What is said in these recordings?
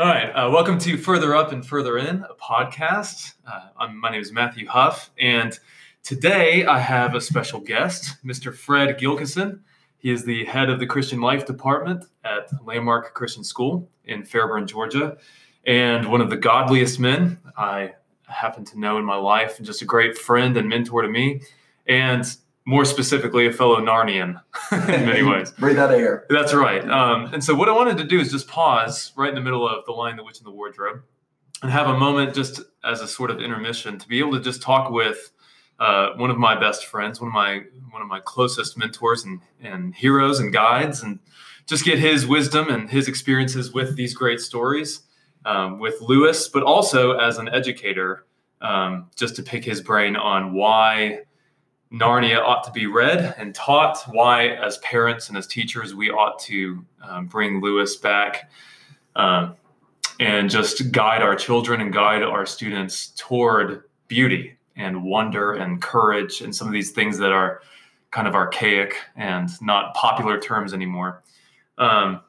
All right, uh, welcome to Further Up and Further In, a podcast. Uh, my name is Matthew Huff, and today I have a special guest, Mr. Fred Gilkison. He is the head of the Christian Life Department at Landmark Christian School in Fairburn, Georgia, and one of the godliest men I happen to know in my life, and just a great friend and mentor to me. And more specifically, a fellow Narnian in many ways. Breathe that air. That's right. Um, and so, what I wanted to do is just pause right in the middle of The Lion, the Witch, and the Wardrobe and have a moment just as a sort of intermission to be able to just talk with uh, one of my best friends, one of my one of my closest mentors and, and heroes and guides, and just get his wisdom and his experiences with these great stories um, with Lewis, but also as an educator, um, just to pick his brain on why Narnia ought to be read and taught, why, as parents and as teachers, we ought to um, bring Lewis back um, and just guide our children and guide our students toward beauty and wonder and courage and some of these things that are kind of archaic and not popular terms anymore. Um,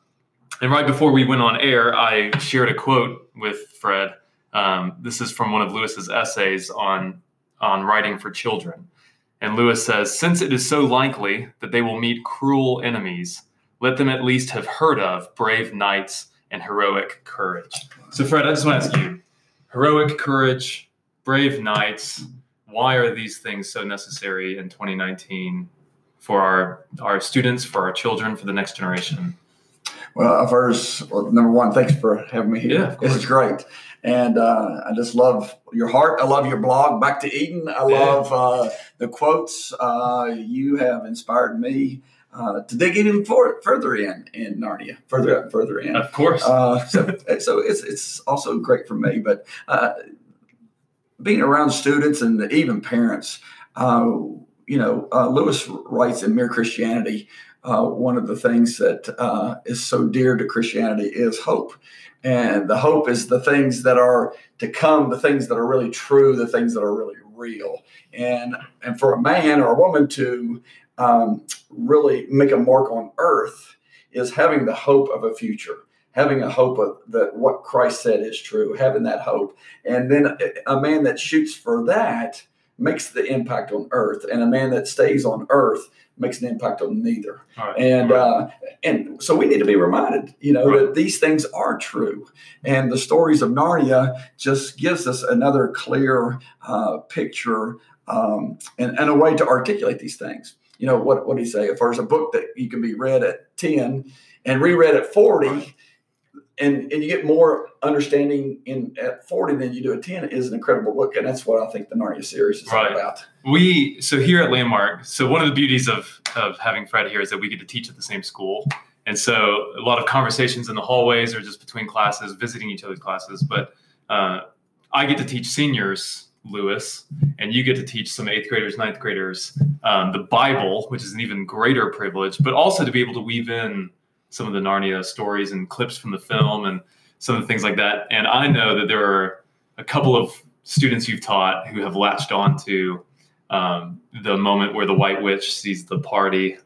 and right before we went on air, I shared a quote with Fred. Um, this is from one of Lewis's essays on on writing for children. And Lewis says, Since it is so likely that they will meet cruel enemies, let them at least have heard of brave knights and heroic courage. So, Fred, I just want to ask you heroic courage, brave knights, why are these things so necessary in 2019 for our, our students, for our children, for the next generation? Well, uh, first, well, number one, thanks for having me here. Yeah, this is great. And uh, I just love your heart. I love your blog, Back to Eden. I love uh, the quotes. Uh, you have inspired me uh, to dig even for, further in in Narnia, further up, further in. Of course. Uh, so, so it's it's also great for me. But uh, being around students and even parents, you know, Lewis writes in Mere Christianity. one of the things that is so dear to Christianity is hope and the hope is the things that are to come the things that are really true the things that are really real. And and for a man or a woman to um, really make a mark on earth is having the hope of a future having a hope of that what christ said is true having that hope. And then a man that shoots for that makes the impact on earth. And a man that stays on earth makes an impact on neither. Right. And right. uh, and so we need to be reminded, you know, right. that these things are true. And the stories of Narnia just gives us another clear uh, picture um, and, and a way to articulate these things. You know, what what do you say? If there's a book that you can be read at 10 and reread at 40, and and you get more understanding in at 40 than you do at 10 is an incredible book and that's what i think the narnia series is right. all about. We so here at landmark so one of the beauties of of having fred here is that we get to teach at the same school. And so a lot of conversations in the hallways or just between classes visiting each other's classes. But uh, i get to teach seniors lewis and you get to teach some eighth graders ninth graders um, the bible which is an even greater privilege but also to be able to weave in some of the Narnia stories and clips from the film and some of the things like that. And I know that there are a couple of students you've taught who have latched on to um, the moment where the White Witch sees the party,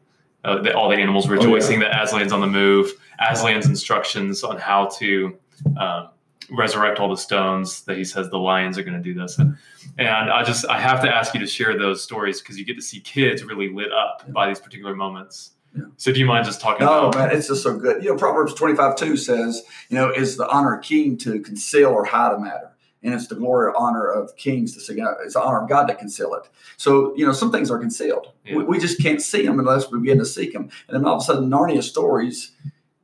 uh, the, all the animals rejoicing oh, yeah. that Aslan's on the move, Aslan's instructions on how to um, resurrect all the stones that he says the lions are going to do this. And, and I just, I have to ask you to share those stories because you get to see kids really lit up by these particular moments. Yeah. So do you mind just talking no, about? man, it's just so good. You know, Proverbs 25 2 says, you know, is the honor of king to conceal or hide a matter? And it's the glory or honor of kings to say, it's the honor of God to conceal it. So, you know, some things are concealed. Yeah. We, we, just can't see them unless we begin to seek them. And then all of a sudden, Narnia stories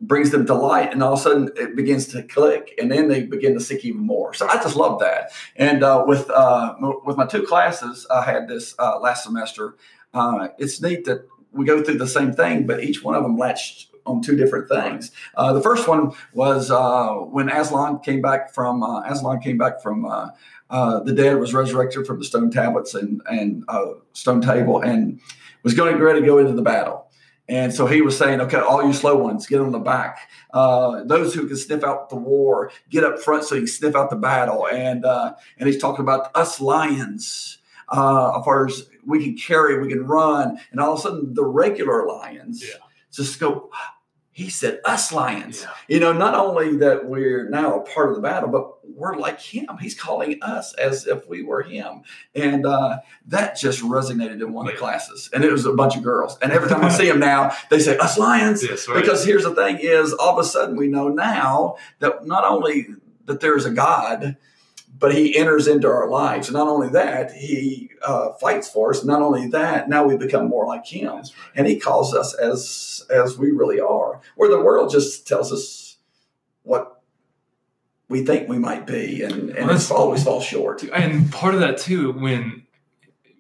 brings them to light, and all of a sudden it begins to click, and then they begin to seek even more. So I just love that. And uh, with uh, with my two classes I had this uh, last semester, uh, it's neat that we go through the same thing, but each one of them latched on two different things. Uh, the first one was uh, when Aslan came back from uh, Aslan came back from uh, uh, the dead, was resurrected from the stone tablets and and uh, stone table, and was going ready to go into the battle. And so he was saying, okay, all you slow ones, get on the back. those who can sniff out the war, get up front so you can sniff out the battle. And and he's talking about us lions uh, as far as we can carry, we can run, and all of a sudden the regular lions yeah. just go. He said, Us lions. Yeah. You know, not only that we're now a part of the battle, but we're like him. He's calling us as if we were him. And uh, that just resonated in one of the classes. And it was a bunch of girls. And every time I see them now, they say, Us lions. Yes, right. Because here's the thing is all of a sudden we know now that not only that there's a God, but he enters into our lives. Not only that, he uh, fights for us. Not only that, now we become more like him. Right. And he calls us as as we really are. Where the world just tells us what we think we might be, and, and Well, it's always falls short. and part of that too when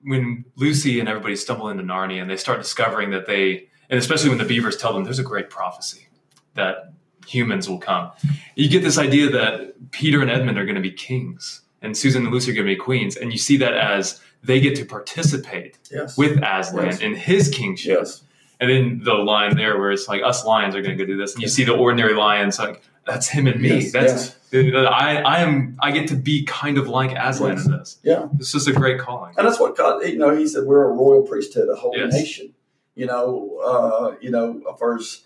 when lucy and everybody stumble into narnia and they start discovering that they and especially when the beavers tell them there's a great prophecy that humans will come you get this idea that peter and edmund are going to be kings and susan and lucy are going to be queens and you see that as they get to participate Yes. with aslan Yes. in his kingship yes. and then the line there where it's like us lions are going to go do this and you see the ordinary lions like that's him and me Yes, that's I, I am I get to be kind of like Aslan Yes. in this. Yeah. It's just a great calling. And that's what God, you know, he said we're a royal priesthood, a holy Yes. nation. You know, uh, you know, a first,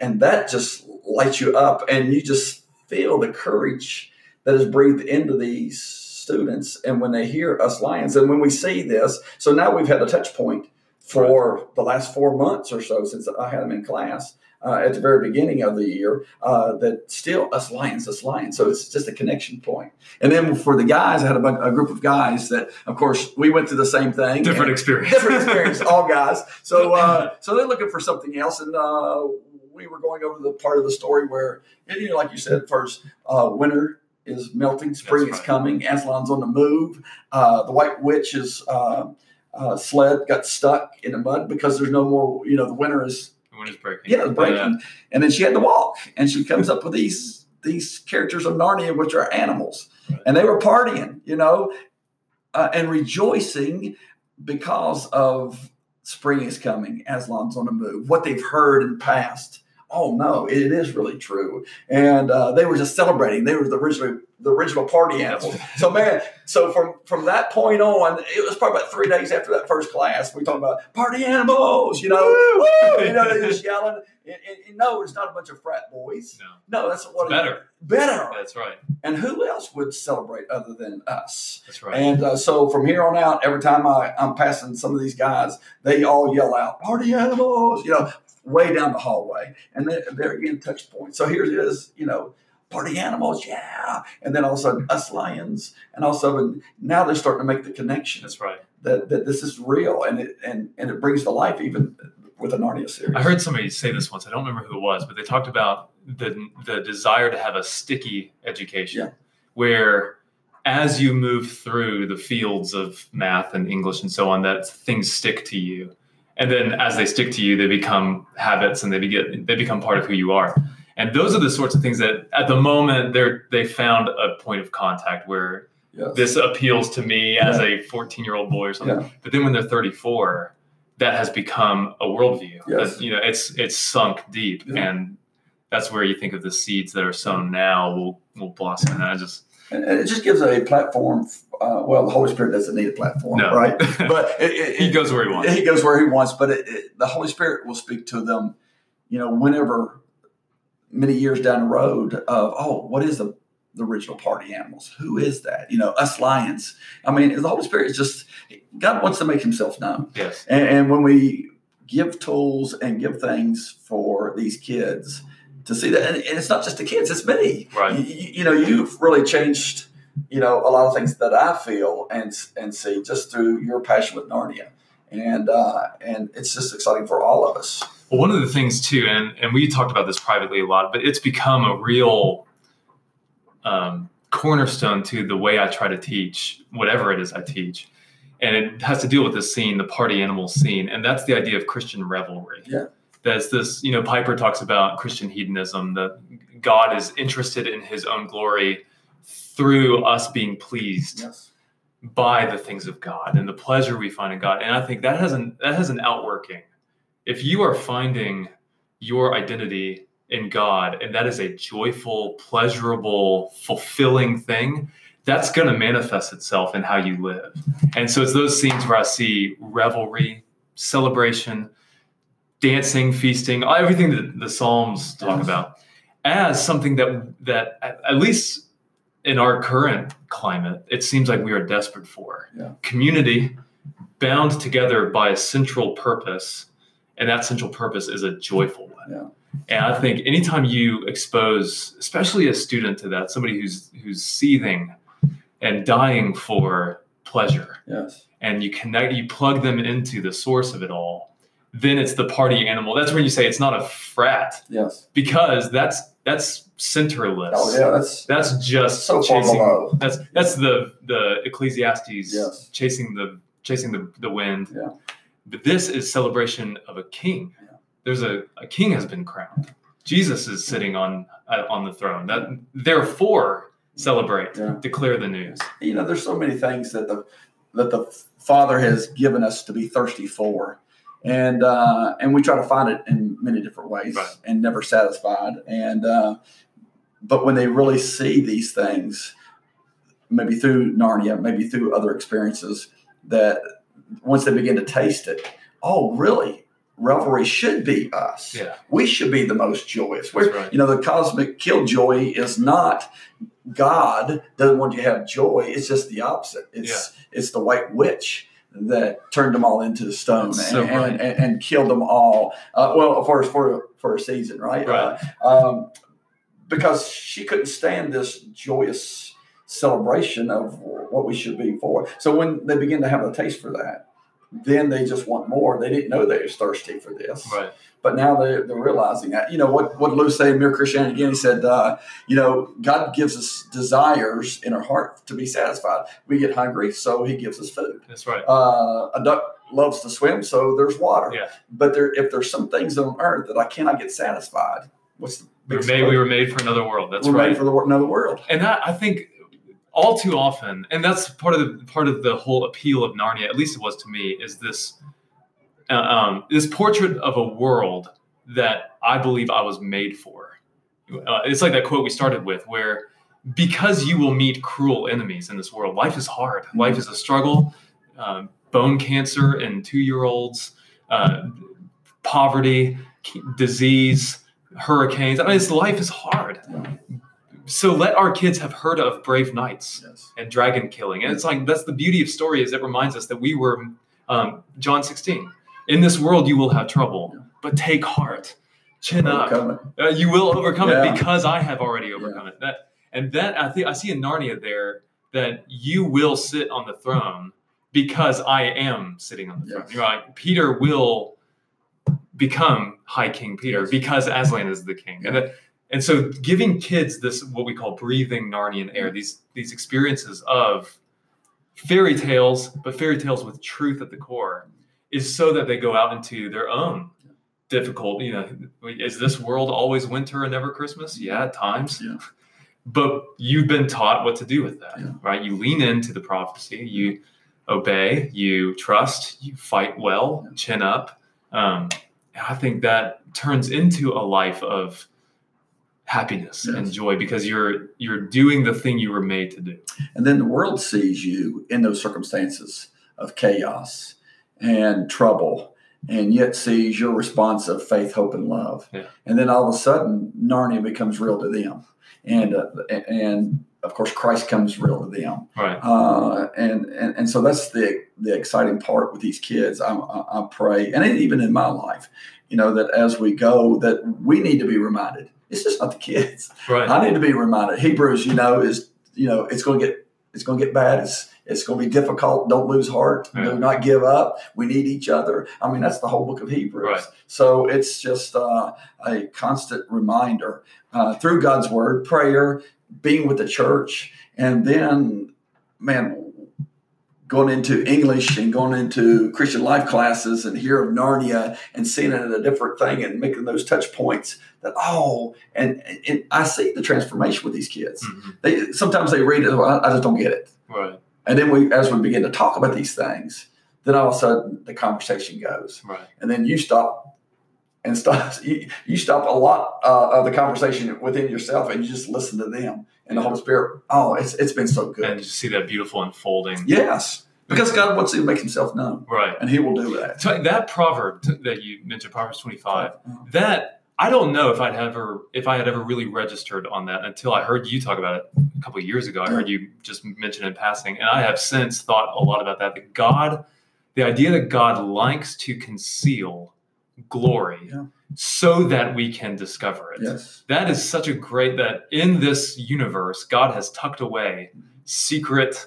and that just lights you up, and you just feel the courage that is breathed into these students. And when they hear us lions, and when we see this, so now we've had a touch point for the last four months or so since I had them in class. Uh, at the very beginning of the year, uh, that still us lions, us lions. So it's just a connection point. And then for the guys, I had a, a group of guys that, of course, we went through the same thing. Different experience. different experience, all guys. So, uh, so they're looking for something else, and uh, we were going over the part of the story where, you know, like you said, first uh, winter is melting, spring That's is right. coming, Aslan's on the move. Uh, the White Witch's uh, uh, sled got stuck in the mud because there's no more. You know, the winter is When it's breaking. yeah, breaking, and then she had to walk, and she comes up with these these characters of Narnia, which are animals, Right. and they were partying, you know, uh, and rejoicing because of spring is coming, Aslan's on the move. What they've heard in the past. Oh no, it is really true, and uh, they were just celebrating. They were the original the original party animals. So man, so from from that point on, it was probably about three days after that first class. We talked about party animals, you know, woo, you know, they just yelling. And, and, and no, it's not a bunch of frat boys. No, No, that's what it- better. better. That's right. And who else would celebrate other than us? That's right. And uh, so from here on out, every time I, I'm passing some of these guys, they all yell out "party animals," you know, way down the hallway, and then they're again touch point. So here it is, you know. Party animals, yeah, and then all of a sudden us lions, and all of a sudden now they're starting to make the connection That's right. that, that this is real, and it and and it brings to life even with a Narnia series. I heard somebody say this once. I don't remember who it was, but they talked about the the desire to have a sticky education, Yeah. where as you move through the fields of math and English and so on, that things stick to you, and then as they stick to you, they become habits and they begin they become part of who you are. And those are the sorts of things that, at the moment, they're they found a point of contact where Yes. this appeals to me as a 14 year old boy or something. Yeah. But then when they're 34, that has become a worldview. Yes. That, you know, it's it's sunk deep, Yeah. and that's where you think of the seeds that are sown now will will blossom. And I just And it just gives a platform. Uh, well, the Holy Spirit doesn't need a platform, No. right? But it, it, he goes where he wants. he goes where he wants. But it, it, the Holy Spirit will speak to them, you know, whenever many years down the road of, oh, what is the, the original party animals? Who is that? You know, us lions. I mean, the Holy Spirit is just, God wants to make himself known. Yes. And, and when we give tools and give things for these kids to see that, and, and it's not just the kids, it's me. Right. You, you know, you've really changed, you know, a lot of things that I feel and and see just through your passion with Narnia, and uh, and it's just exciting for all of us. Well, one of the things too, and and we talked about this privately a lot, but it's become a real um, cornerstone to the way I try to teach whatever it is I teach, and it has to deal with this scene, the party animal scene, and that's the idea of Christian revelry. Yeah. That's this, you know, Piper talks about Christian hedonism, that God is interested in His own glory through us being pleased Yes. by the things of God and the pleasure we find in God. And I think that has an that has an outworking. If you are finding your identity in God and that is a joyful, pleasurable, fulfilling thing, that's going to manifest itself in how you live. And so it's those scenes where I see revelry, celebration, dancing, feasting, everything that the Psalms talk Yes. about, as something that that at least in our current climate, it seems like we are desperate for. Yeah. Community bound together by a central purpose, and that central purpose is a joyful one. Yeah. And I think anytime you expose, especially a student to that, somebody who's who's seething and dying for pleasure, Yes. and you connect, you plug them into the source of it all, then it's the party animal. That's when you say it's not a frat Yes. because that's that's centerless. Oh yeah, that's That's just so chasing. That's that's the the Ecclesiastes Yes. chasing the chasing the, the wind. Yeah. But this is celebration of a king. Yeah. There's a, a king has been crowned. Jesus is sitting on uh, on the throne. That therefore celebrate, Yeah. declare the news. You know, there's so many things that the that the Father has given us to be thirsty for, and uh, and we try to find it in many different ways Right. and never satisfied. And uh, but when they really see these things, maybe through Narnia, maybe through other experiences, that once they begin to taste it, oh, really? Revelry should be us. Yeah. We should be the most joyous. We're, right. You know, the cosmic killjoy is not God doesn't want you to have joy. It's just the opposite. It's it's the white witch that turned them all into stone and, and, and, and killed them all. Uh, well, for for for a season, right? Right. Uh, um, because she couldn't stand this joyous celebration of what we should be for. So when they begin to have a taste for that, then they just want more. They didn't know they was thirsty for this Right. but now they're, they're realizing that. You know, what, what Lewis said in Mere Christianity again, he said, uh, you know, God gives us desires in our heart to be satisfied. We get hungry, so he gives us food. That's right. Uh, a duck loves to swim, so there's water. Yeah. But there, if there's some things on earth that I cannot get satisfied, what's the We were made, we were made for another world. That's we're right. made for the, another world. and that I think all too often, and that's part of the part of the whole appeal of Narnia. At least it was to me. Is this uh, um, this portrait of a world that I believe I was made for? Uh, it's like that quote we started with, where because you will meet cruel enemies in this world, life is hard. Life is a struggle. Um, bone cancer in two-year-olds, uh, poverty, disease, hurricanes. I mean, it's, life is hard. So let our kids have heard of brave knights Yes. and dragon killing. And it's like that's the beauty of story is it reminds us that we were um, John 16. In this world you will have trouble, Yeah. but take heart, chin up. Overcome it. Uh, you will overcome Yeah. it because I have already overcome it. That and that I think I see in Narnia there that you will sit on the throne because I am sitting on the throne. You're like Peter will become High King Peter Yes. because Aslan is the king. And that, and so giving kids this what we call breathing Narnian air, these these experiences of fairy tales, but fairy tales with truth at the core, is so that they go out into their own difficult, you know, is this world always winter and never Christmas? Yeah, at times. Yeah. But you've been taught what to do with that, Yeah. right? You lean into the prophecy, you obey, you trust, you fight well, chin up. Um, I think that turns into a life of happiness and joy because you're you're doing the thing you were made to do. And then the world sees you in those circumstances of chaos and trouble, and yet sees your response of faith, hope, and love. Yeah. And then all of a sudden, Narnia becomes real to them, and uh, and of course, Christ comes real to them. Right. Uh, and, and and so that's the the exciting part with these kids. I, I, I pray, and even in my life, you know, that as we go, that we need to be reminded. It's just not the kids. Right. I need to be reminded. Hebrews, you know, is you know, it's going to get it's going to get bad. It's it's going to be difficult. Don't lose heart. Yeah. Do not give up. We need each other. I mean, that's the whole book of Hebrews. Right. So it's just uh, a constant reminder uh, through God's word, prayer, being with the church, and then, man, going into English and going into Christian life classes and hear of Narnia and seeing it as a different thing and making those touch points that oh and, and I see the transformation with these kids. Mhm. They sometimes they read it, well, I just don't get it. Right. And then we as we begin to talk about these things, then all of a sudden the conversation goes. Right. And then you stop and stop you, you stop a lot uh, of the conversation within yourself and you just listen to them and the Holy Spirit. Oh, it's it's been so good. And you see that beautiful unfolding. yes. because God wants to make Himself known, right. and He will do that. So that proverb that you mentioned, Proverbs 25, Uh, that I don't know if I'd ever if I had ever really registered on that until I heard you talk about it a couple of years ago. I heard you just mention it in passing, and I have since thought a lot about that. That God, the idea that God likes to conceal glory Yeah. so that we can discover it. Yes. That is such a great that in this universe, God has tucked away secret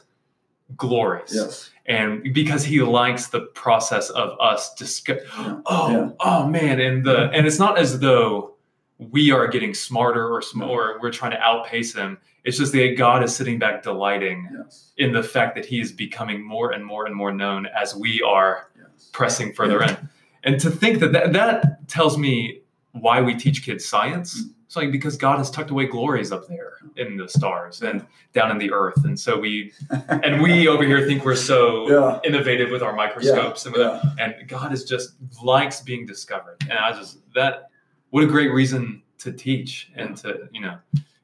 glories. Yes. And because he likes the process of us discover, Yeah. oh, Yeah. oh man, and the and it's not as though we are getting smarter or sm- or we're trying to outpace him. It's just that God is sitting back delighting Yes. in the fact that he is becoming more and more and more known as we are Yes. pressing further in. And to think that that, that tells me why we teach kids science. Mm. It's like because God has tucked away glories up there in the stars and down in the earth. And so we and we over here think we're so Yeah. innovative with our microscopes and with Yeah. and God is just likes being discovered. And I just that what a great reason to teach and to you know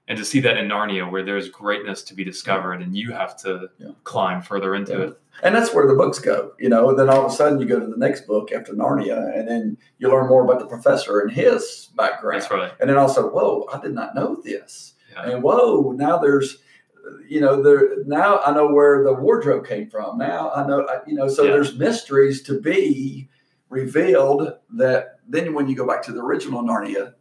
and to see that in Narnia where there's greatness to be discovered and you have to Yeah. climb further into Yeah. it. And that's where the books go, you know. And then all of a sudden, you go to the next book after Narnia, and then you learn more about the professor and his background. That's right. And then also, whoa, I did not know this. Yeah. And whoa, now there's, you know, there now I know where the wardrobe came from. Now I know, I- you know, so there's mysteries to be revealed. That then when you go back to the original Narnia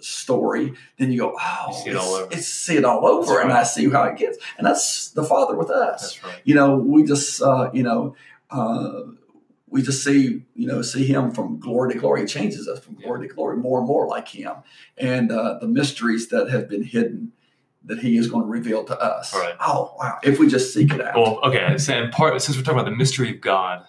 story, then you go, oh, You see it's, it's see it all over, That's and right. I see how it gets. And that's the Father with us That's right. you know, we just, uh, you know, uh, we just see, you know, see him from glory to glory. He changes us from glory to glory, more and more like him, and uh, the mysteries that have been hidden that he is going to reveal to us. Right. Oh wow! If we just seek it out. Well, okay. And part since we're talking about the mystery of God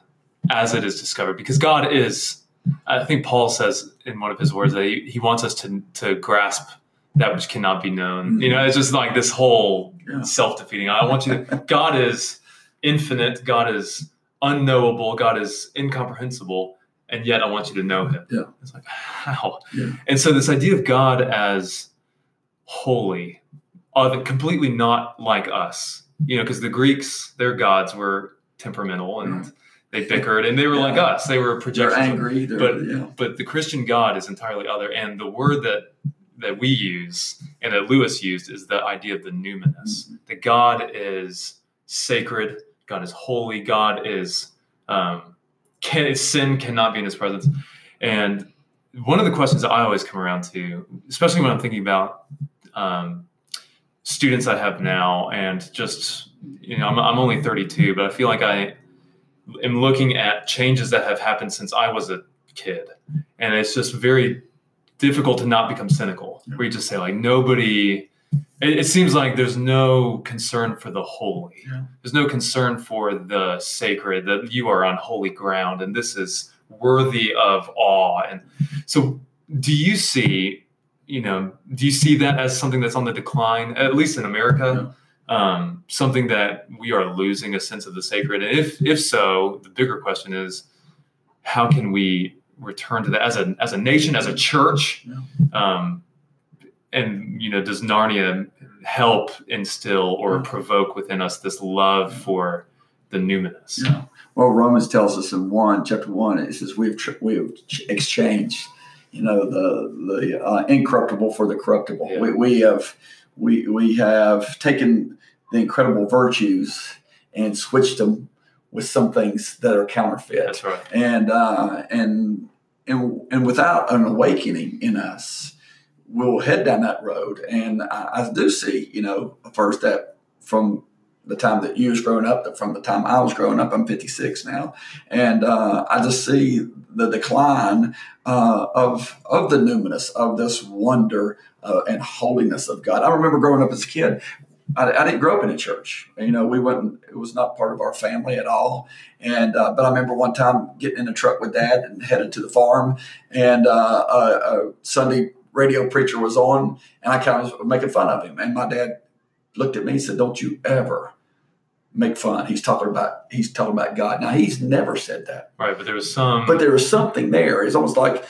as it is discovered, because God is, I think Paul says in one of his words that he, he wants us to to grasp that which cannot be known. You mm-hmm. know, it's just like this whole Yeah. self defeating. I want you to. God is infinite. God is unknowable. God is incomprehensible. And yet, I want you to know Him. Yeah. It's like how. Yeah. And so, this idea of God as holy, other, completely not like us. You know, because the Greeks, their gods were temperamental and they bickered, and they were like us. They were they're angry. They're, but- yeah. but the Christian God is entirely other. And the word that that we use and that Lewis used is the idea of the numinous. That God is sacred, God is holy, God is um, can, sin cannot be in His presence. And one of the questions I always come around to, especially when I'm thinking about um, students I have now, and just you know, I'm, I'm only 32, but I feel like I am looking at changes that have happened since I was a kid. And it's just very difficult to not become cynical where you just say like nobody it, it seems like there's no concern for the holy. Yeah. there's no concern for the sacred that you are on holy ground and this is worthy of awe. And so do you see you know do you see that as something that's on the decline at least in america um, something that we are losing a sense of the sacred and if if so the bigger question is how can we return to that as a as a nation, as a church? Um, and you know, does Narnia help instill or provoke within us this love for the numinous? Yeah. Well, Romans tells us in one chapter one, it says we've tr- we've exchanged, you know, the the uh, incorruptible for the corruptible. Yeah. We, we have we we have taken the incredible virtues and switched them with some things that are counterfeit That's right. and uh, and and and without an awakening in us, we'll head down that road. And I, I do see, you know, a first step from the time that you was growing up, that from the time I was growing up. I'm 56 now, and uh, I just see the decline uh, of of the numinous of this wonder uh, and holiness of God. I remember growing up as a kid. I, I didn't grow up in a church. You know, we wouldn't. It was not part of our family at all. And uh, but I remember one time getting in a truck with Dad and headed to the farm, and uh, a, a Sunday radio preacher was on, and I kind of was making fun of him. And my dad looked at me and said, "Don't you ever make fun." He's talking about he's talking about God. Now he's never said that, Right. But there was some. but there was something there. It's almost like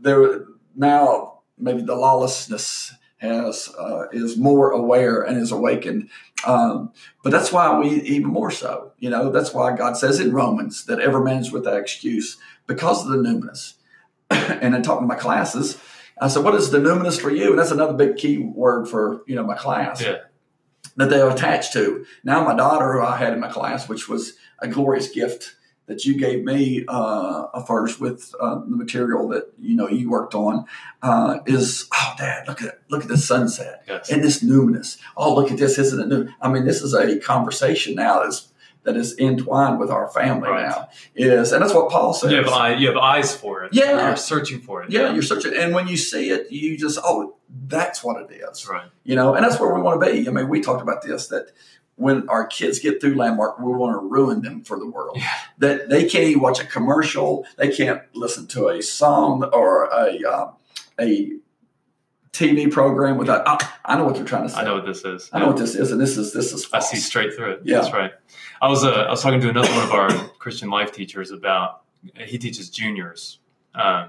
there now maybe the lawlessness has uh, is more aware and is awakened. Um, but that's why we even more so. You know, that's why God says in Romans that every man is without excuse because of the numinous. and in talking to my classes, I said, "What is the numinous for you?" And that's another big key word for you know my class. Yeah. That they're attached to. Now, my daughter, who I had in my class, which was a glorious gift that you gave me uh, first with uh, the material that you know you worked on uh, is oh dad look at look at the sunset Yes. and this numinous oh look at this isn't it new I mean this is a conversation now that's that is entwined with our family Right. now is and that's what Paul says You have, eye, you have eyes for it. Yeah. You're searching for it. yeah you're searching and when you see it you just oh that's what it is right. you know, and that's where we want to be. I mean, we talked about this that when our kids get through Landmark, we want to ruin them for the world. Yeah. That they can't even watch a commercial, they can't listen to a song or a uh, a TV program without. I, I know what they're trying to say. I know what this is. I know what this is, and this is this is. I see straight through it. Yeah. That's right. I was uh, I was talking to another one of our Christian life teachers about he teaches juniors, uh,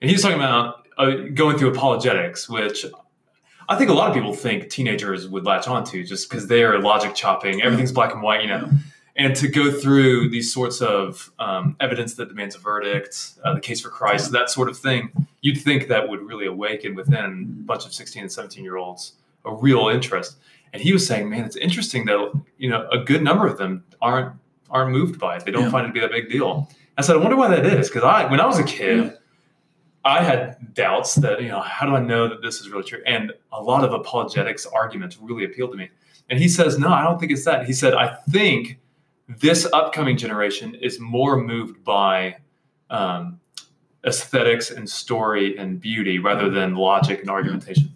and he was talking about uh, going through apologetics, which I think a lot of people think teenagers would latch onto just because they are logic chopping, everything's black and white, you know. And to go through these sorts of um, evidence that demands a verdict, uh, the case for Christ, that sort of thing, you'd think that would really awaken within a bunch of 16 and 17 year olds a real interest. And he was saying, man, it's interesting that you know a good number of them aren't aren't moved by it. They don't Yeah. find it to be that big deal. I said, I wonder why that is because I when I was a kid. I had doubts that you know how do I know that this is really true? And a lot of apologetics arguments really appealed to me. And he says, no, I don't think it's that. He said, I think this upcoming generation is more moved by um, aesthetics and story and beauty rather than logic and argumentation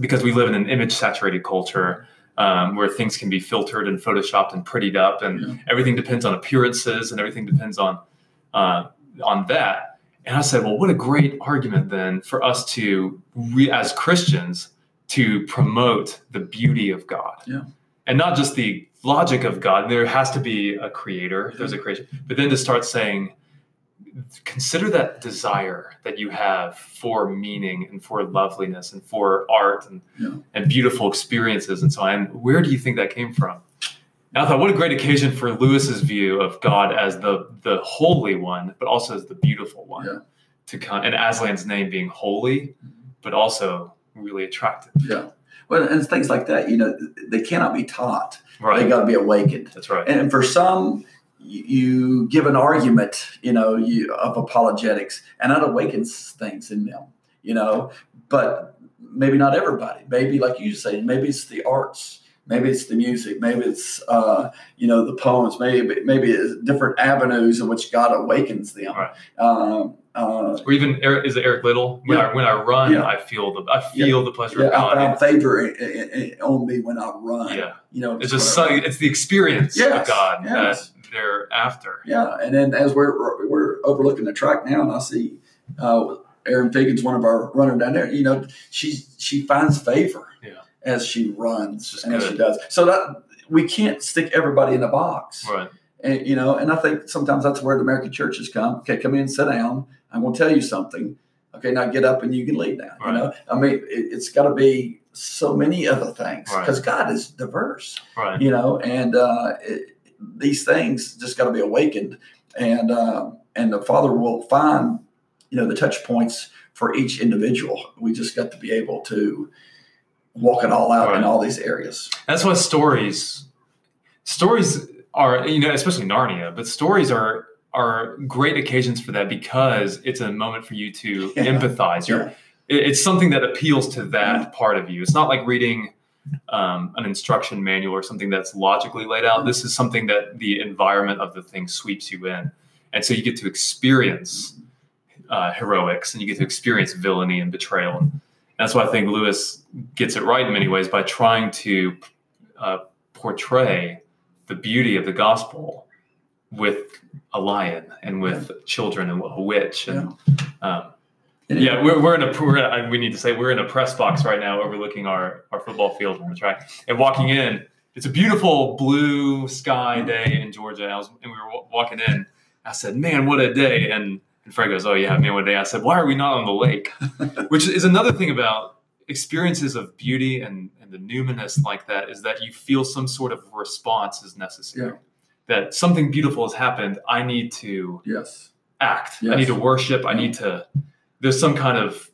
because we live in an image saturated culture um, where things can be filtered and photoshopped and prettied up and Yeah. everything depends on appearances and everything depends on uh, on that and i said well what a great argument then for us to re- as christians to promote the beauty of god Yeah. and not just the logic of god there has to be a creator there's a creation but then to start saying consider that desire that you have for meaning and for loveliness and for art and, Yeah. and beautiful experiences and so on. Where do you think that came from? And I thought, what a great occasion for Lewis's view of God as the the holy one, but also as the beautiful one. Yeah. To come and Aslan's name being holy, but also really attractive. Yeah. Well, and things like that, you know, they cannot be taught. Right. They got to be awakened. That's right. And for some, you, you give an argument, you know, you, of apologetics, and that awakens things in them, you know. But maybe not everybody. Maybe, like you say, maybe it's the arts, maybe it's the music, maybe it's uh, you know the poems, maybe maybe it's different avenues in which God awakens them. Right. Um, uh, Or even Eric, is it Eric Liddell? When Yeah. I when I run, Yeah. I feel the I feel the pleasure yeah, of I God. favor i- i- i- on me when I run. yeah. You know, It's just so, it's the experience Yes, of God yes. that they're after. Yeah, and then as we're we're overlooking the track now, and I see uh, Erin Figgins, one of our runner down there. You know, she she finds favor Yeah. As she runs and as she does. So that we can't stick everybody in a box, Right. and you know. And I think sometimes that's where the American churches come. Okay, come in, sit down. I'm going to tell you something. Okay, now get up and you can leave now. Right. You know, I mean, it, it's got to be so many other things Right. because God is diverse Right. you know, and uh, it, these things just got to be awakened, and uh, and the Father will find, you know, the touch points for each individual. We just got to be able to walk it all out in all these areas. That's why stories stories are you know especially Narnia, but stories are are great occasions for that because it's a moment for you to Yeah. empathize. You're, it- it's something that appeals to that Yeah. part of you. It's not like reading um, an instruction manual or something that's logically laid out. This is something that the environment of the thing sweeps you in, and so you get to experience uh, heroics and you get to experience villainy and betrayal. That's why I think Lewis gets it right in many ways by trying to uh, portray the beauty of the gospel with a lion and with children and a witch and um, yeah, we're, we're in a we're, in- we need to say we're in a press box right now overlooking our, our football field on the track and walking in. It's a beautiful blue sky day in Georgia. And, I was, and we were wa- walking in. I said, "Man, what a day!" And, and Fred goes, "Oh yeah, man, a day!" I said, "Why are we not on the lake?" Which is another thing about experiences of beauty and, and the numinous like that is that you feel some sort of response is necessary. Yeah. That something beautiful has happened. I need to Yes. act. I need to worship. I need to. There's some kind of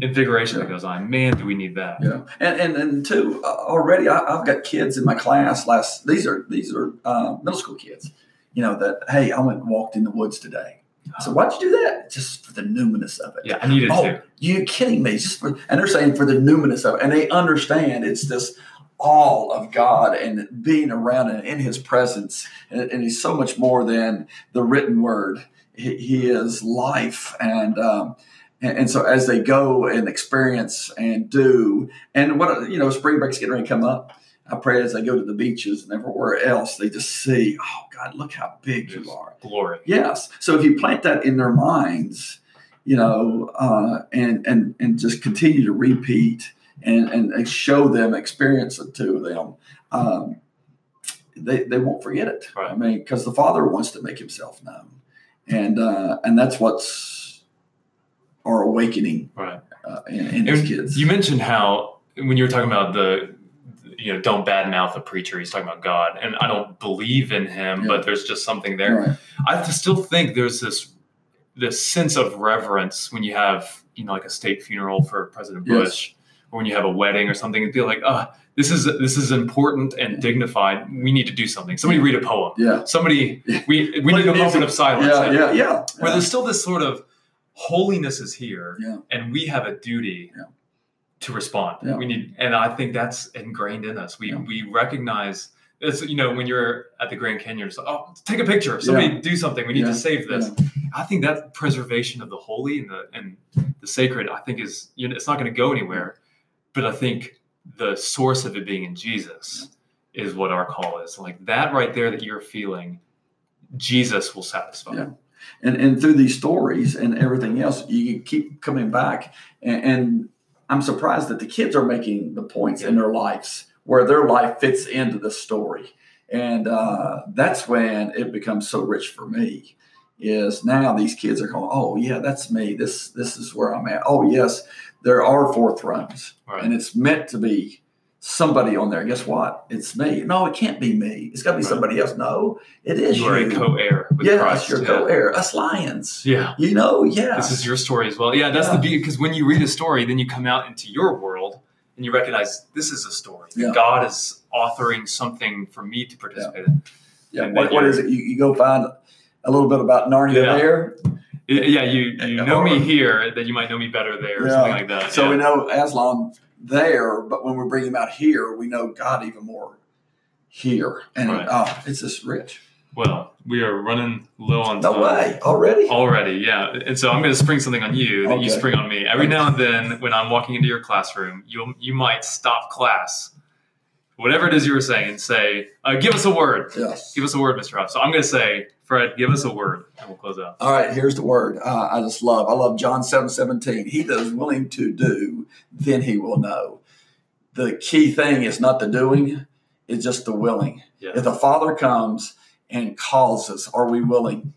invigoration that goes on. Man, do we need that? Yeah, and and and two, uh, already I, I've got kids in my class. Last these are these are uh, middle school kids. You know that hey, I went and walked in the woods today. So why'd you do that? Just for the numinous of it. Yeah, I needed Oh, to. you kidding me? Just for, and they're saying for the numinous of it, and they understand it's this all of God and being around and in His presence, and, and He's so much more than the written word. He, he is life, and um, and, and so as they go and experience and do, and what you know, spring break's getting ready to come up. I pray as they go to the beaches and everywhere else, they just see, oh God, look how big you are. Glory. Yes. So if you plant that in their minds, you know, uh, and and and just continue to repeat and and, and show them, experience it to them, um, they they won't forget it. Right. I mean, because the Father wants to make Himself known, and uh, and that's what's our awakening Right. uh, in, in His kids. You mentioned how when you were talking about the, you know, don't badmouth a preacher. He's talking about God, and I don't believe in him, Yeah. but there's just something there. Right. I still think there's this this sense of reverence when you have you know like a state funeral for President Yes. Bush, or when you have a wedding or something, and feel like, ah, this is this is important and dignified. We need to do something. Somebody read a poem. Yeah. Somebody we we need a moment of silence. Yeah. Yeah. Yeah. Where there's still this sort of holiness is here, Yeah. and we have a duty Yeah. To respond. Yeah. We need, and I think that's ingrained in us. We Yeah. we recognize. It's, you know, when you're at the Grand Canyon, it's like, oh, take a picture. Somebody do something. We need Yeah. to save this. Yeah. I think that preservation of the holy and the and the sacred, I think is you know, it's not going to go anywhere. But I think the source of it being in Jesus is what our call is. Like that right there that you're feeling, Jesus will satisfy. Yeah. and and through these stories and everything else, you keep coming back. And, and I'm surprised that the kids are making the points in their lives where their life fits into the story, and uh, that's when it becomes so rich for me. Is now these kids are going, oh yeah, that's me. This this is where I'm at. Oh yes, there are four thrones, Right. and it's meant to be somebody on there. Guess what? It's me. No, it can't be me. It's got to be Right. somebody else. No, it is you are a co-heir with yes, Christ. you're yeah. co-heir. Us lions. Yeah. You know, yeah. This is your story as well. Yeah, that's the Yeah. beauty because when you read a story, then you come out into your world and you recognize this is a story. Yeah. God is authoring something for me to participate in. yeah. What, what is it? You, you go find a little bit about Narnia Yeah. there. Yeah, you you know me here, then you might know me better there, or Yeah. something like that. So yeah. we know Aslan there, but when we bring him out here, we know God even more here. And Right. oh, it's just rich. Well, we are running low on No time. way. Already? Already, yeah. And so I'm going to spring something on you that you spring on me. Every now and then, when I'm walking into your classroom, you you might stop class, whatever it is you were saying, and say, uh, "Give us a word. Yes. Give us a word, Mr. Huff." So I'm going to say, Fred, give us a word, and we'll close out. All right, here's the word. Uh, I just love. I love John 7 17. He that is willing to do, then he will know. The key thing is not the doing, it's just the willing. Yeah. If the Father comes and calls us, are we willing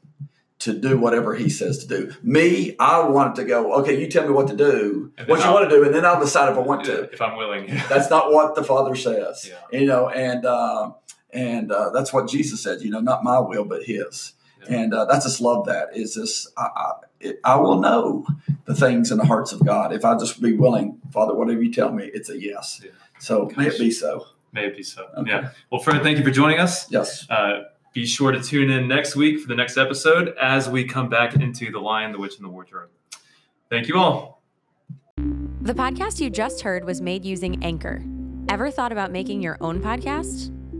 to do whatever He says to do? Me, I wanted to go, okay, you tell me what to do, what you I'll- want to do, and then I'll decide if I want to. if I'm willing. That's not what the Father says. Yeah. You know, and uh, and uh, that's what Jesus said. You know, not my will, but His. Yeah. And uh, that's just love that. Is this I, I, it, I will know the things in the hearts of God if I just be willing, Father. Whatever you tell me, it's a yes. Yeah. So may it be so. May it be so. Okay. Yeah. Well, Fred, thank you for joining us. Yes. Uh, be sure to tune in next week for the next episode as we come back into The Lion, the Witch, and the Wardrobe. Thank you all. The podcast you just heard was made using Anchor. Ever thought about making your own podcast?